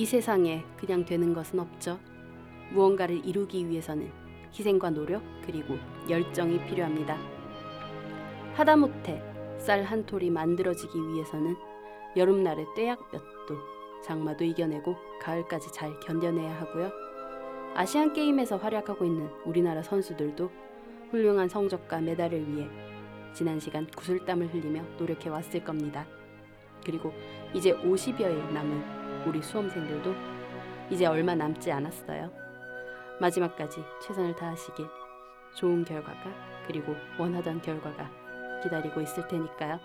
이 세상에 그냥 되는 것은 없죠. 무언가를 이루기 위해서는 희생과 노력 그리고 열정이 필요합니다. 하다못해 쌀 한 톨이 만들어지기 위해서는 여름날의 떼약 몇 도 장마도 이겨내고 가을까지 잘 견뎌내야 하고요. 아시안 게임에서 활약하고 있는 우리나라 선수들도 훌륭한 성적과 메달을 위해 지난 시간 구슬땀을 흘리며 노력해 왔을 겁니다. 그리고 이제 50여일 남은 우리 수험생들도 이제 얼마 남지 않았어요. 마지막까지 최선을 다하시길 좋은 결과가 그리고 원하던 결과가 기다리고 있을 테니까요.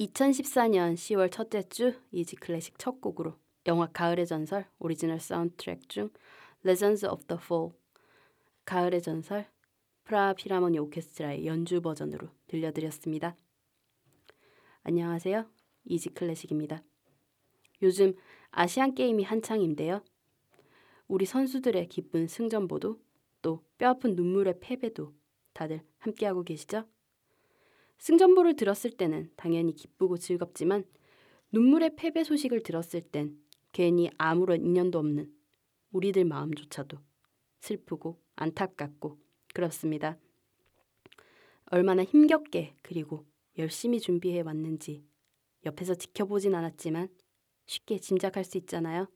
2014년 10월 첫째 주 이지 클래식 첫 곡으로 영화 가을의 전설 오리지널 사운드트랙 중 Legends of the Fall 가을의 전설 프라하 필하모니 오케스트라의 연주 버전으로 들려드렸습니다. 안녕하세요. 이지 클래식입니다. 요즘 아시안 게임이 한창인데요. 우리 선수들의 기쁜 승전보도 또 뼈아픈 눈물의 패배도 다들 함께하고 계시죠? 승전보를 들었을 때는 당연히 기쁘고 즐겁지만 눈물의 패배 소식을 들었을 땐 괜히 아무런 인연도 없는 우리들 마음조차도 슬프고 안타깝고 그렇습니다. 얼마나 힘겹게 그리고 열심히 준비해 왔는지 옆에서 지켜보진 않았지만 쉽게 짐작할 수 있잖아요.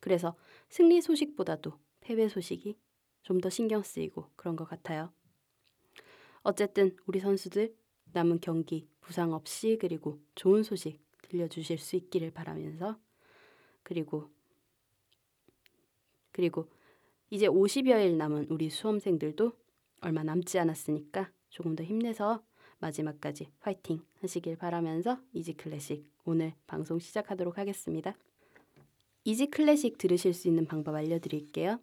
그래서 승리 소식보다도 패배 소식이 좀 더 신경 쓰이고 그런 것 같아요. 어쨌든 우리 선수들 남은 경기 부상 없이 그리고 좋은 소식 들려주실 수 있기를 바라면서 그리고 그리고 이제 50여일 남은 우리 수험생들도 얼마 남지 않았으니까 조금 더 힘내서 마지막까지 화이팅 하시길 바라면서 이지 클래식 오늘 방송 시작하도록 하겠습니다. 이지 클래식 들으실 수 있는 방법 알려드릴게요.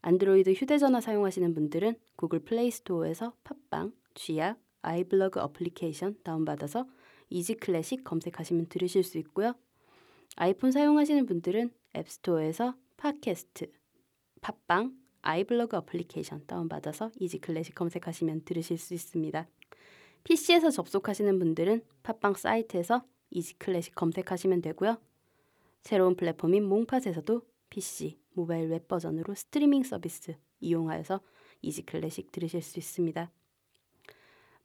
안드로이드 휴대전화 사용하시는 분들은 구글 플레이 스토어에서 팟빵, 쥐약, 아이블로그 어플리케이션 다운받아서 이지 클래식 검색하시면 들으실 수 있고요. 아이폰 사용하시는 분들은 앱스토어에서 팟캐스트, 팟빵, 아이블로그 어플리케이션 다운받아서 이지 클래식 검색하시면 들으실 수 있습니다. PC에서 접속하시는 분들은 팟빵 사이트에서 이지 클래식 검색하시면 되고요. 새로운 플랫폼인 몽팟에서도 PC, 모바일 웹 버전으로 스트리밍 서비스 이용하여서 이지 클래식 들으실 수 있습니다.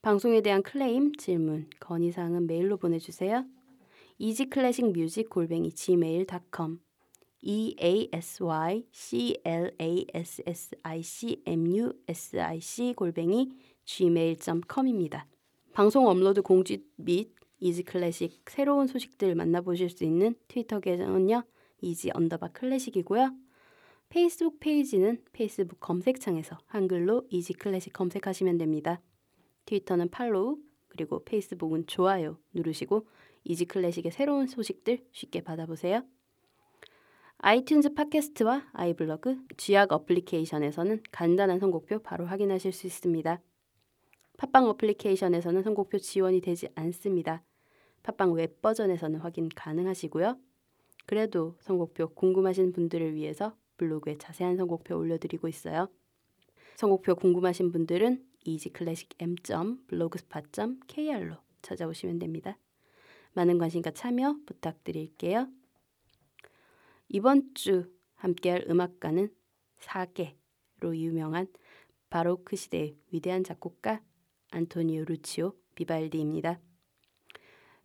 방송에 대한 클레임, 질문, 건의사항은 메일로 보내주세요. 이지클래식 뮤직 골뱅이 gmail.com e a s y c l a s s i c m u s i c 골뱅이 gmail.com입니다. 방송 업로드 공지 및 이지 클래식 새로운 소식들 만나보실 수 있는 트위터 계정은요. 이지 언더바 클래식이고요. 페이스북 페이지는 페이스북 검색창에서 한글로 이지 클래식 검색하시면 됩니다. 트위터는 팔로우 그리고 페이스북은 좋아요 누르시고 이지 클래식의 새로운 소식들 쉽게 받아보세요. 아이튠즈 팟캐스트와 아이블로그, 쥐약 어플리케이션에서는 간단한 선곡표 바로 확인하실 수 있습니다. 팟빵 어플리케이션에서는 선곡표 지원이 되지 않습니다. 팟빵 웹 버전에서는 확인 가능하시고요. 그래도 선곡표 궁금하신 분들을 위해서 블로그에 자세한 선곡표 올려드리고 있어요. 선곡표 궁금하신 분들은 이지클래식 m.blogspot.kr로 찾아오시면 됩니다. 많은 관심과 참여 부탁드릴게요. 이번 주 함께할 음악가는 사계로 유명한 바로크 시대의 위대한 작곡가 안토니오 루치오 비발디입니다.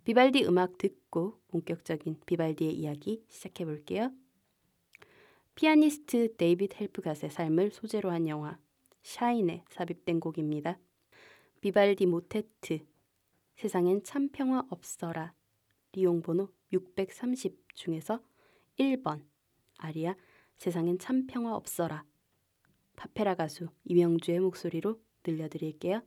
비발디 음악 듣고 본격적인 비발디의 이야기 시작해 볼게요. 피아니스트 데이빗 헬프갓의 삶을 소재로 한 영화 샤인에 삽입된 곡입니다. 비발디 모테트 세상엔 참 평화 없어라 리용 번호 630 중에서 1번 아리아 세상엔 참 평화 없어라 파페라 가수 이명주의 목소리로 들려드릴게요.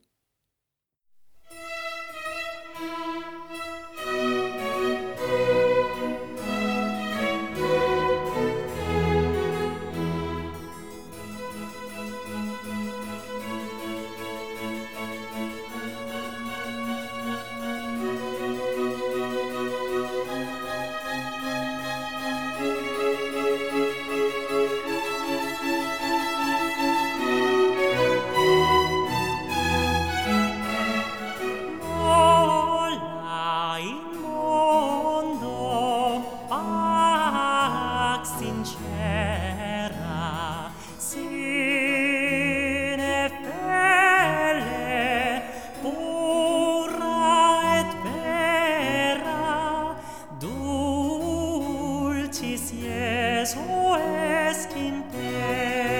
Dies Jesu es in te.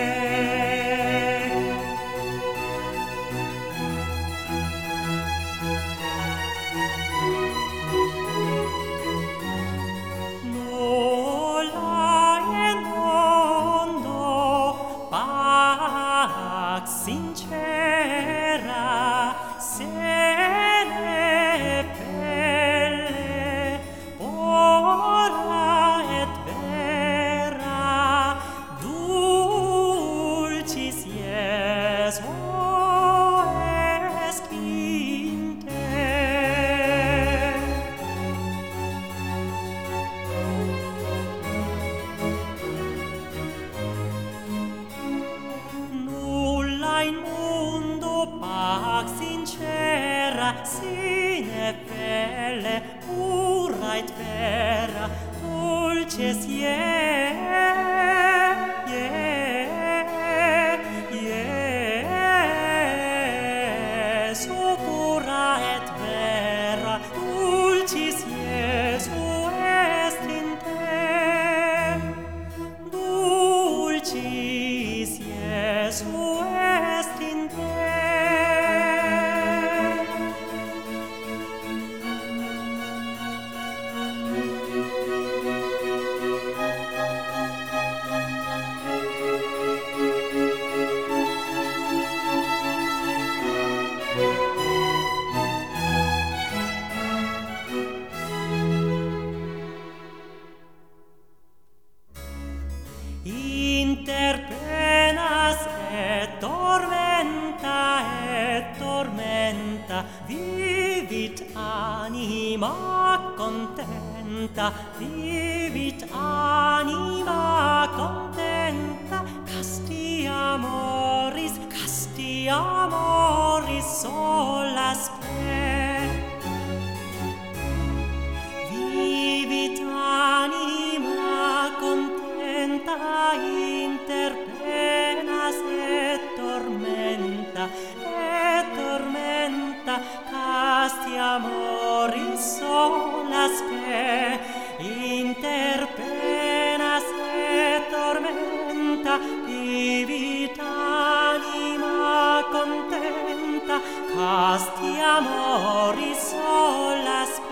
tormenta vivit anima contenta vivit anima contenta casti amoris casti amoris sola per vivit anima contenta asti amori sola spe inter penas e tormenta di vitanima contenta. Casti amori sola spe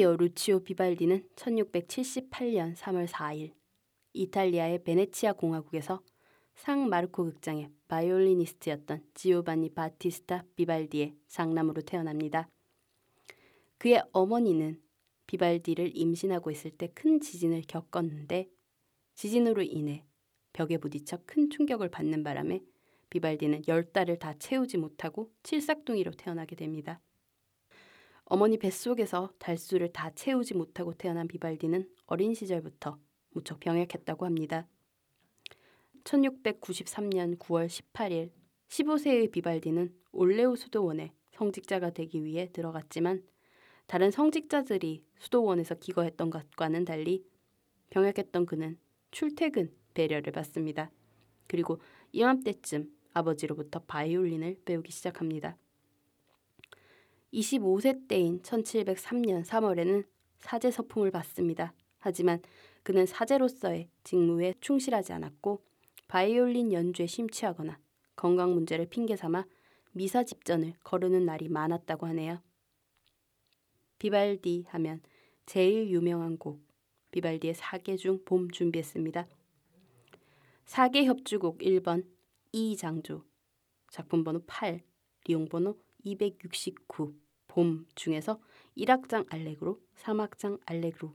안토니오 루치오 비발디는 1678년 3월 4일 이탈리아의 베네치아 공화국에서 상 마르코 극장의 바이올리니스트였던 지오반니 바티스타 비발디의 장남으로 태어납니다. 그의 어머니는 비발디를 임신하고 있을 때 큰 지진을 겪었는데 지진으로 인해 벽에 부딪혀 큰 충격을 받는 바람에 비발디는 열 달을 다 채우지 못하고 칠삭둥이로 태어나게 됩니다. 어머니 뱃속에서 달수를 다 채우지 못하고 태어난 비발디는 어린 시절부터 무척 병약했다고 합니다. 1693년 9월 18일 15세의 비발디는 올레오 수도원에 성직자가 되기 위해 들어갔지만 다른 성직자들이 수도원에서 기거했던 것과는 달리 병약했던 그는 출퇴근 배려를 받습니다. 그리고 이맘때쯤 아버지로부터 바이올린을 배우기 시작합니다. 25세 때인 1703년 3월에는 사제 서풍을 받습니다. 하지만 그는 사제로서의 직무에 충실하지 않았고 바이올린 연주에 심취하거나 건강 문제를 핑계 삼아 미사 집전을 거르는 날이 많았다고 하네요. 비발디 하면 제일 유명한 곡 비발디의 사계 중 봄 준비했습니다. 사계 협주곡 1번 E장조 작품 번호 8, 리용 번호 269, 봄 중에서 1악장 알레그로, 3악장 알레그로,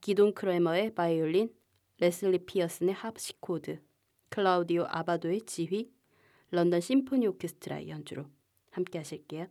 기돈 크레머의 바이올린, 레슬리 피어슨의 하프시코드, 클라우디오 아바도의 지휘, 런던 심포니 오케스트라의 연주로 함께 하실게요.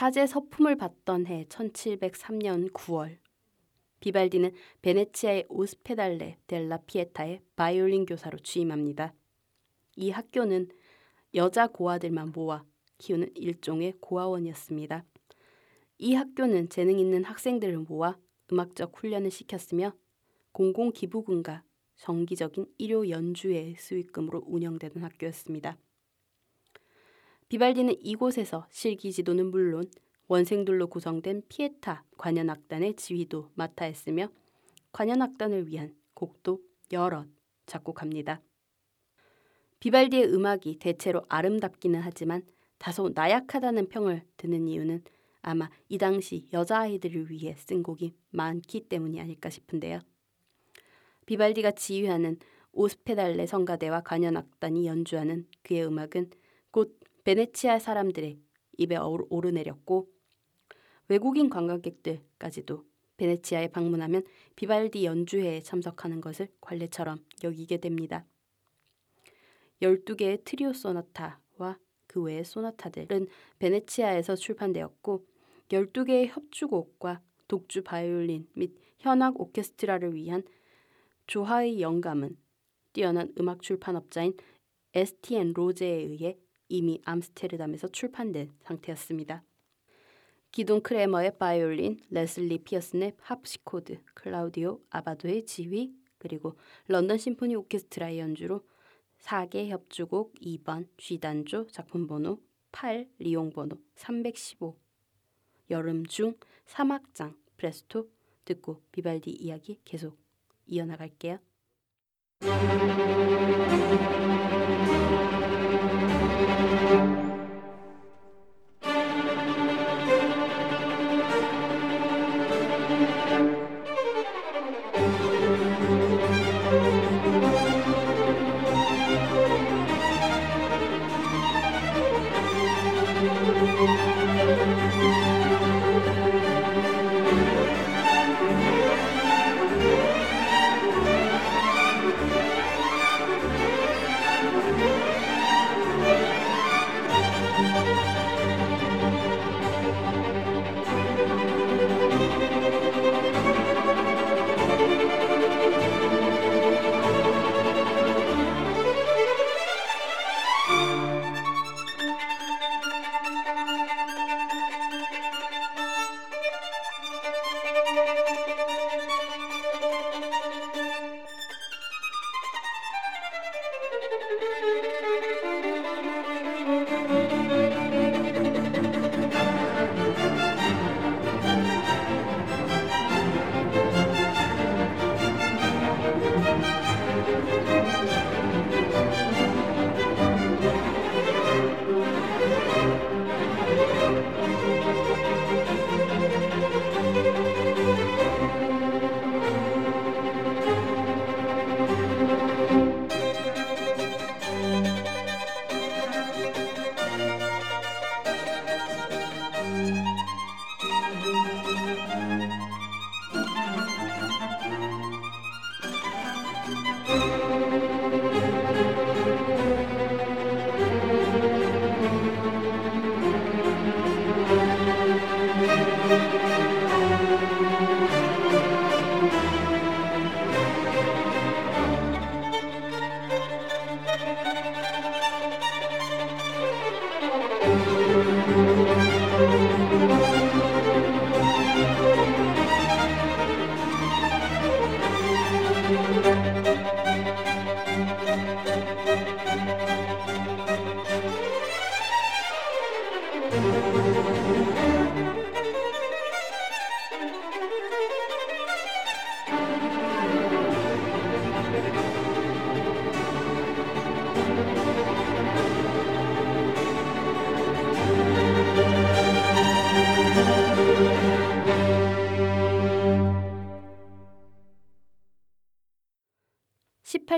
사제 서품을 받던 해 1703년 9월 비발디는 베네치아의 오스페달레 델라 피에타의 바이올린 교사로 취임합니다. 이 학교는 여자 고아들만 모아 키우는 일종의 고아원이었습니다. 이 학교는 재능 있는 학생들을 모아 음악적 훈련을 시켰으며 공공 기부금과 정기적인 일요 연주회 수익금으로 운영되는 학교였습니다. 비발디는 이곳에서 실기 지도는 물론 원생들로 구성된 피에타 관현악단의 지휘도 맡아 했으며 관현악단을 위한 곡도 여럿 작곡합니다. 비발디의 음악이 대체로 아름답기는 하지만 다소 나약하다는 평을 듣는 이유는 아마 이 당시 여자아이들을 위해 쓴 곡이 많기 때문이 아닐까 싶은데요. 비발디가 지휘하는 오스페달레 성가대와 관현악단이 연주하는 그의 음악은 곧 베네치아 사람들의 입에 오르내렸고 외국인 관광객들까지도 베네치아에 방문하면 비발디 연주회에 참석하는 것을 관례처럼 여기게 됩니다. 12개의 트리오 소나타와 그 외의 소나타들은 베네치아에서 출판되었고 12개의 협주곡과 독주 바이올린 및 현악 오케스트라를 위한 조화의 영감은 뛰어난 음악 출판업자인 에스티엔 로제에 의해 이미 암스테르담에서 출판된 상태였습니다. 기돈 크레머의 바이올린, 레슬리 피어슨의 하프시코드, 클라우디오 아바도의 지휘, 그리고 런던 심포니 오케스트라의 연주로 사계 협주곡 2번 G단조 작품 번호 8 리용 번호 315 여름 중 3악장 프레스토 듣고 비발디 이야기 계속 이어나갈게요.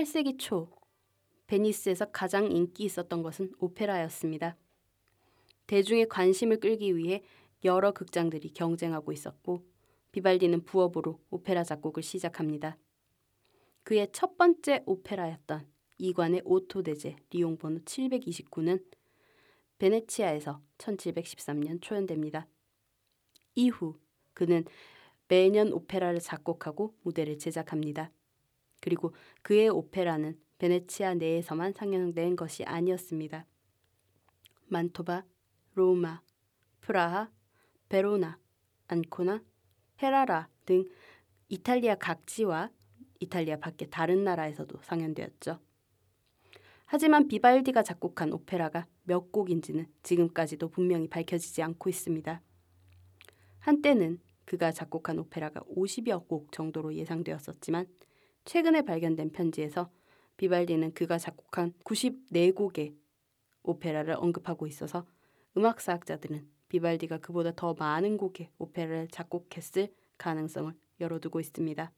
18세기 초 베니스에서 가장 인기 있었던 것은 오페라였습니다. 대중의 관심을 끌기 위해 여러 극장들이 경쟁하고 있었고 비발디는 부업으로 오페라 작곡을 시작합니다. 그의 첫 번째 오페라였던 이관의 오토데제 리용 번호 729는 베네치아에서 1713년 초연됩니다. 이후 그는 매년 오페라를 작곡하고 무대를 제작합니다. 그리고 그의 오페라는 베네치아 내에서만 상영된 것이 아니었습니다. 만토바, 로마, 프라하, 베로나, 안코나, 헤라라 등 이탈리아 각지와 이탈리아 밖의 다른 나라에서도 상연되었죠. 하지만 비발디가 작곡한 오페라가 몇 곡인지는 지금까지도 분명히 밝혀지지 않고 있습니다. 한때는 그가 작곡한 오페라가 50여 곡 정도로 예상되었었지만 최근에 발견된 편지에서 비발디는 그가 작곡한 94곡의 오페라를 언급하고 있어서 음악사학자들은 비발디가 그보다 더 많은 곡의 오페라를 작곡했을 가능성을 열어두고 있습니다.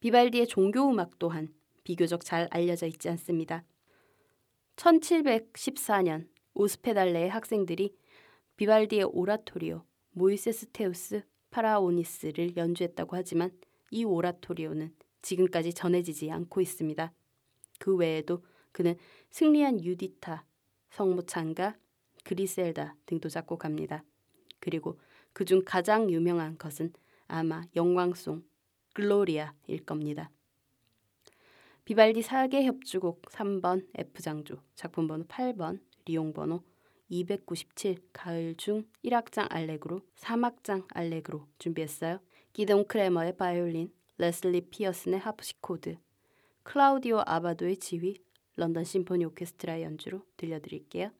비발디의 종교음악 또한 비교적 잘 알려져 있지 않습니다. 1714년 오스페달레의 학생들이 비발디의 오라토리오 Moyses Deus Pharaonis를 연주했다고 하지만 이 오라토리오는 지금까지 전해지지 않고 있습니다. 그 외에도 그는 승리한 유디타, 성모 찬가, 그리셀다 등도 작곡합니다. 그리고 그 중 가장 유명한 것은 아마 영광송 글로리아일 겁니다. 비발디 사계 협주곡 3번 F장조 작품 번호 8번 리용 번호 297 가을 중 1악장 알레그로 3악장 알레그로 준비했어요. 기돈 크레머의 바이올린, 레슬리 피어슨의 하프시코드, 클라우디오 아바도의 지휘, 런던 심포니 오케스트라 연주로 들려드릴게요.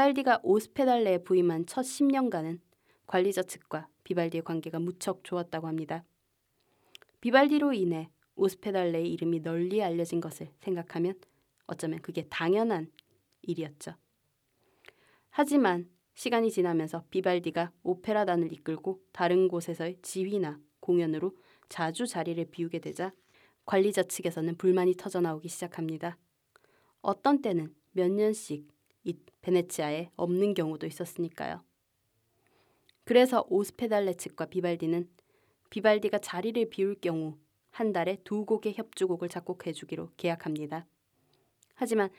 비발디가 오스페달레에 부임한 첫 10년간은 관리자 측과 비발디의 관계가 무척 좋았다고 합니다. 비발디로 인해 오스페달레의 이름이 널리 알려진 것을 생각하면 어쩌면 그게 당연한 일이었죠. 하지만 시간이 지나면서 비발디가 오페라단을 이끌고 다른 곳에서의 지휘나 공연으로 자주 자리를 비우게 되자 관리자 측에서는 불만이 터져나오기 시작합니다. 어떤 때는 몇 년씩 이 베네치아에 없는 경우도 있었으니까요. 그래서 오스페달레 측과 비발디는 비발디가 자리를 비울 경우 한 달에 두 곡의 협주곡을 작곡해 주기로 계약합니다. 하지만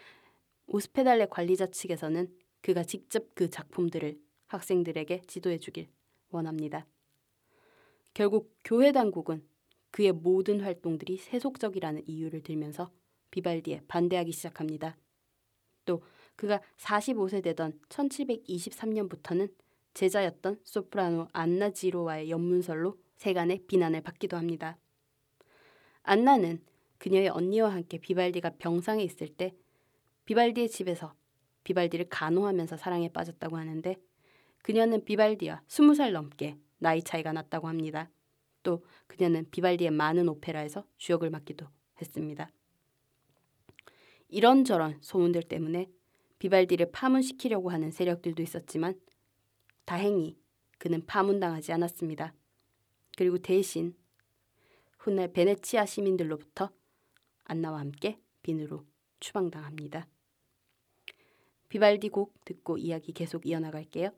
오스페달레 관리자 측에서는 그가 직접 그 작품들을 학생들에게 지도해 주길 원합니다. 결국 교회 당국은 그의 모든 활동들이 세속적이라는 이유를 들면서 비발디에 반대하기 시작합니다. 또 그가 45세 되던 1723년부터는 제자였던 소프라노 안나 지로와의 연문설로 세간의 비난을 받기도 합니다. 안나는 그녀의 언니와 함께 비발디가 병상에 있을 때 비발디의 집에서 비발디를 간호하면서 사랑에 빠졌다고 하는데 그녀는 비발디와 20살 넘게 나이 차이가 났다고 합니다. 또 그녀는 비발디의 많은 오페라에서 주역을 맡기도 했습니다. 이런저런 소문들 때문에 비발디를 파문시키려고 하는 세력들도 있었지만 다행히 그는 파문당하지 않았습니다. 그리고 대신 훗날 베네치아 시민들로부터 안나와 함께 빈으로 추방당합니다. 비발디 곡 듣고 이야기 계속 이어나갈게요.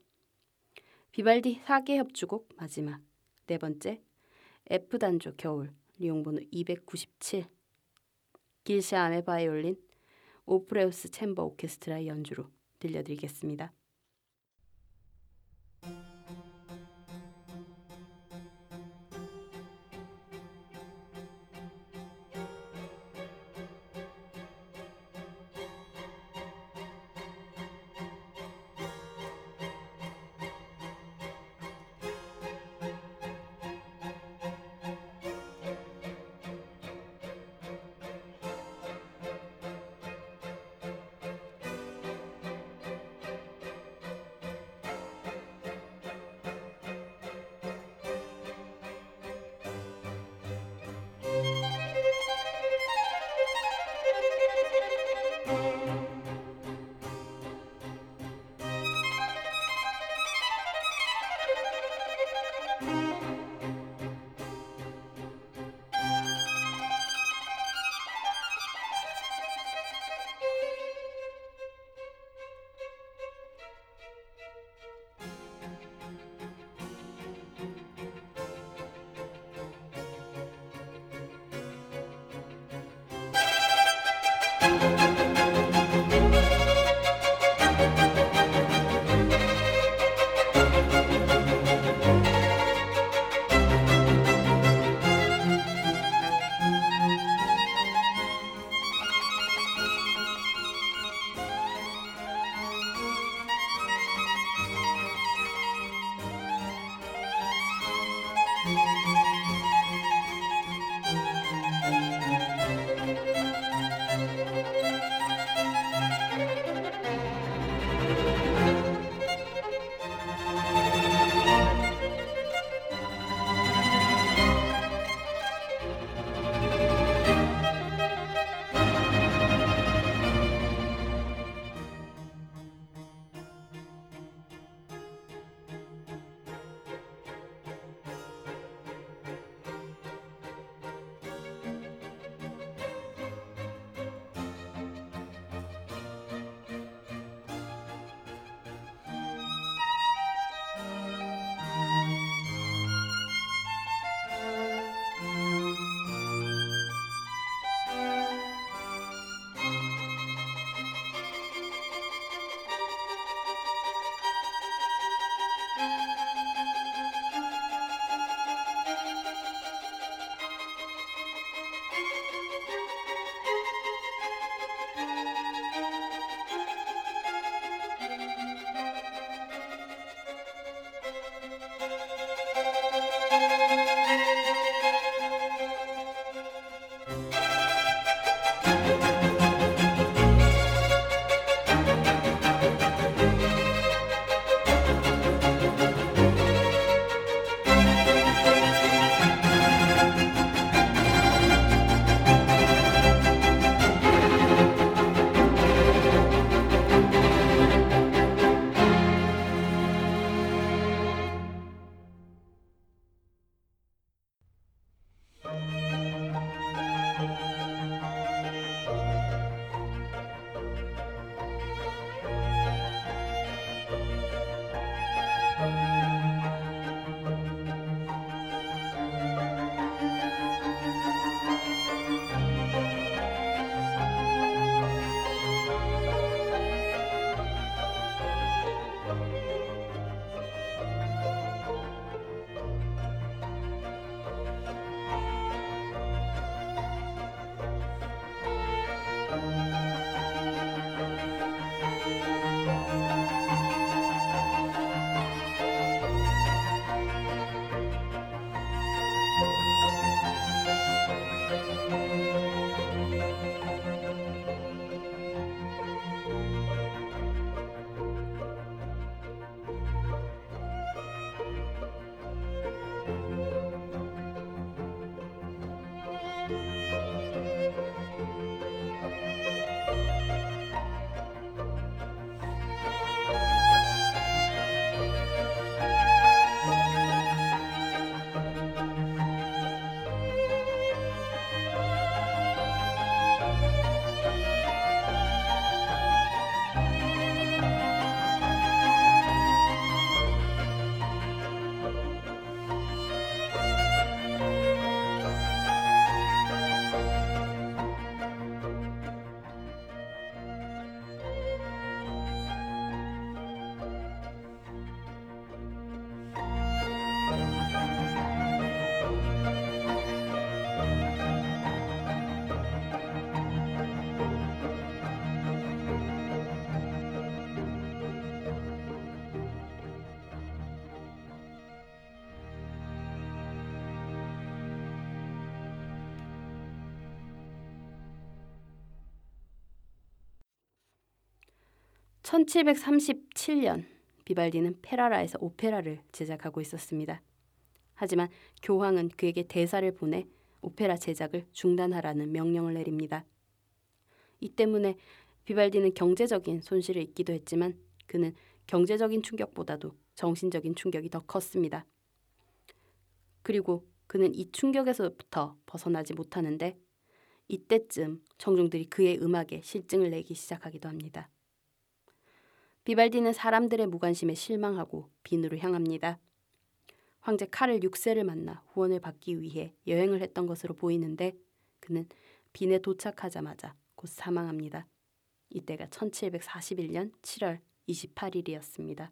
비발디 4개 협주곡 마지막 네 번째 F 단조 겨울 리용 번호 297 길샤암의 바이올린 오프레우스 챔버 오케스트라의 연주로 들려드리겠습니다. 1737년 비발디는 페라라에서 오페라를 제작하고 있었습니다. 하지만 교황은 그에게 대사를 보내 오페라 제작을 중단하라는 명령을 내립니다. 이 때문에 비발디는 경제적인 손실을 입기도 했지만 그는 경제적인 충격보다도 정신적인 충격이 더 컸습니다. 그리고 그는 이 충격에서부터 벗어나지 못하는데 이때쯤 청중들이 그의 음악에 실증을 내기 시작하기도 합니다. 비발디는 사람들의 무관심에 실망하고 빈으로 향합니다. 황제 카를 6세를 만나 후원을 받기 위해 여행을 했던 것으로 보이는데 그는 빈에 도착하자마자 곧 사망합니다. 이때가 1741년 7월 28일이었습니다.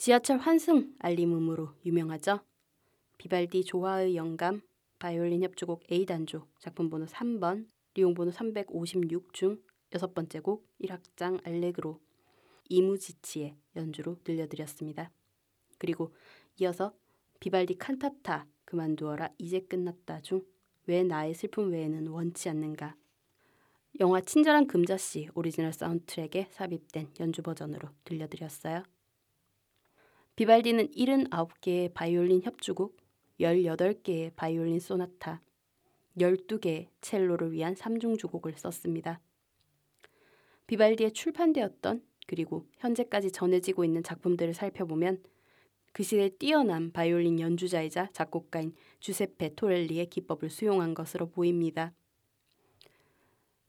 지하철 환승 알림음으로 유명하죠. 비발디 조화의 영감 바이올린 협주곡 A 단조 작품 번호 3번 리용 번호 356 중 여섯 번째 곡 1악장 알레그로 이무지치의 연주로 들려드렸습니다. 그리고 이어서 비발디 칸타타 그만두어라 이제 끝났다 중 왜 나의 슬픔 외에는 원치 않는가 영화 친절한 금자씨 오리지널 사운드트랙에 삽입된 연주 버전으로 들려드렸어요. 비발디는 79개의 바이올린 협주곡, 18개의 바이올린 소나타, 12개의 첼로를 위한 삼중주곡을 썼습니다. 비발디의 출판되었던 그리고 현재까지 전해지고 있는 작품들을 살펴보면 그 시대 뛰어난 바이올린 연주자이자 작곡가인 주세페 토렐리의 기법을 수용한 것으로 보입니다.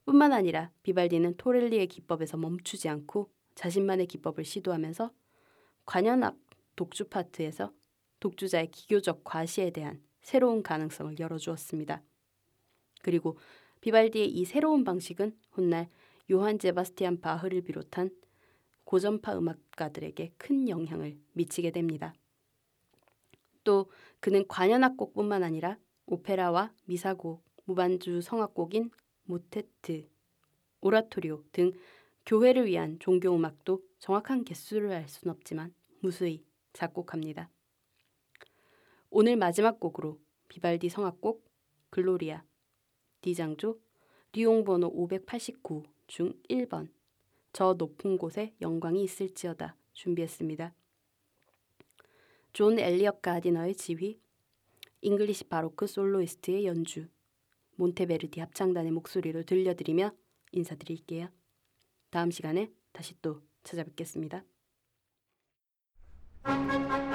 뿐만 아니라 비발디는 토렐리의 기법에서 멈추지 않고 자신만의 기법을 시도하면서 관현악 독주 파트에서 독주자의 기교적 과시에 대한 새로운 가능성을 열어주었습니다. 그리고 비발디의 이 새로운 방식은 훗날 요한 제바스티안 바흐를 비롯한 고전파 음악가들에게 큰 영향을 미치게 됩니다. 또 그는 관현악곡뿐만 아니라 오페라와 미사곡, 무반주 성악곡인 모테트, 오라토리오 등 교회를 위한 종교 음악도 정확한 개수를 알 수는 없지만 무수히 작곡합니다. 오늘 마지막 곡으로 비발디 성악곡 글로리아 D장조 리용 번호 589 중 1번 저 높은 곳에 영광이 있을지어다 준비했습니다. 존 엘리엇 가디너의 지휘, 잉글리시 바로크 솔로이스츠의 연주, 몬테베르디 합창단의 목소리로 들려드리며 인사드릴게요. 다음 시간에 다시 또 찾아뵙겠습니다. Thank you.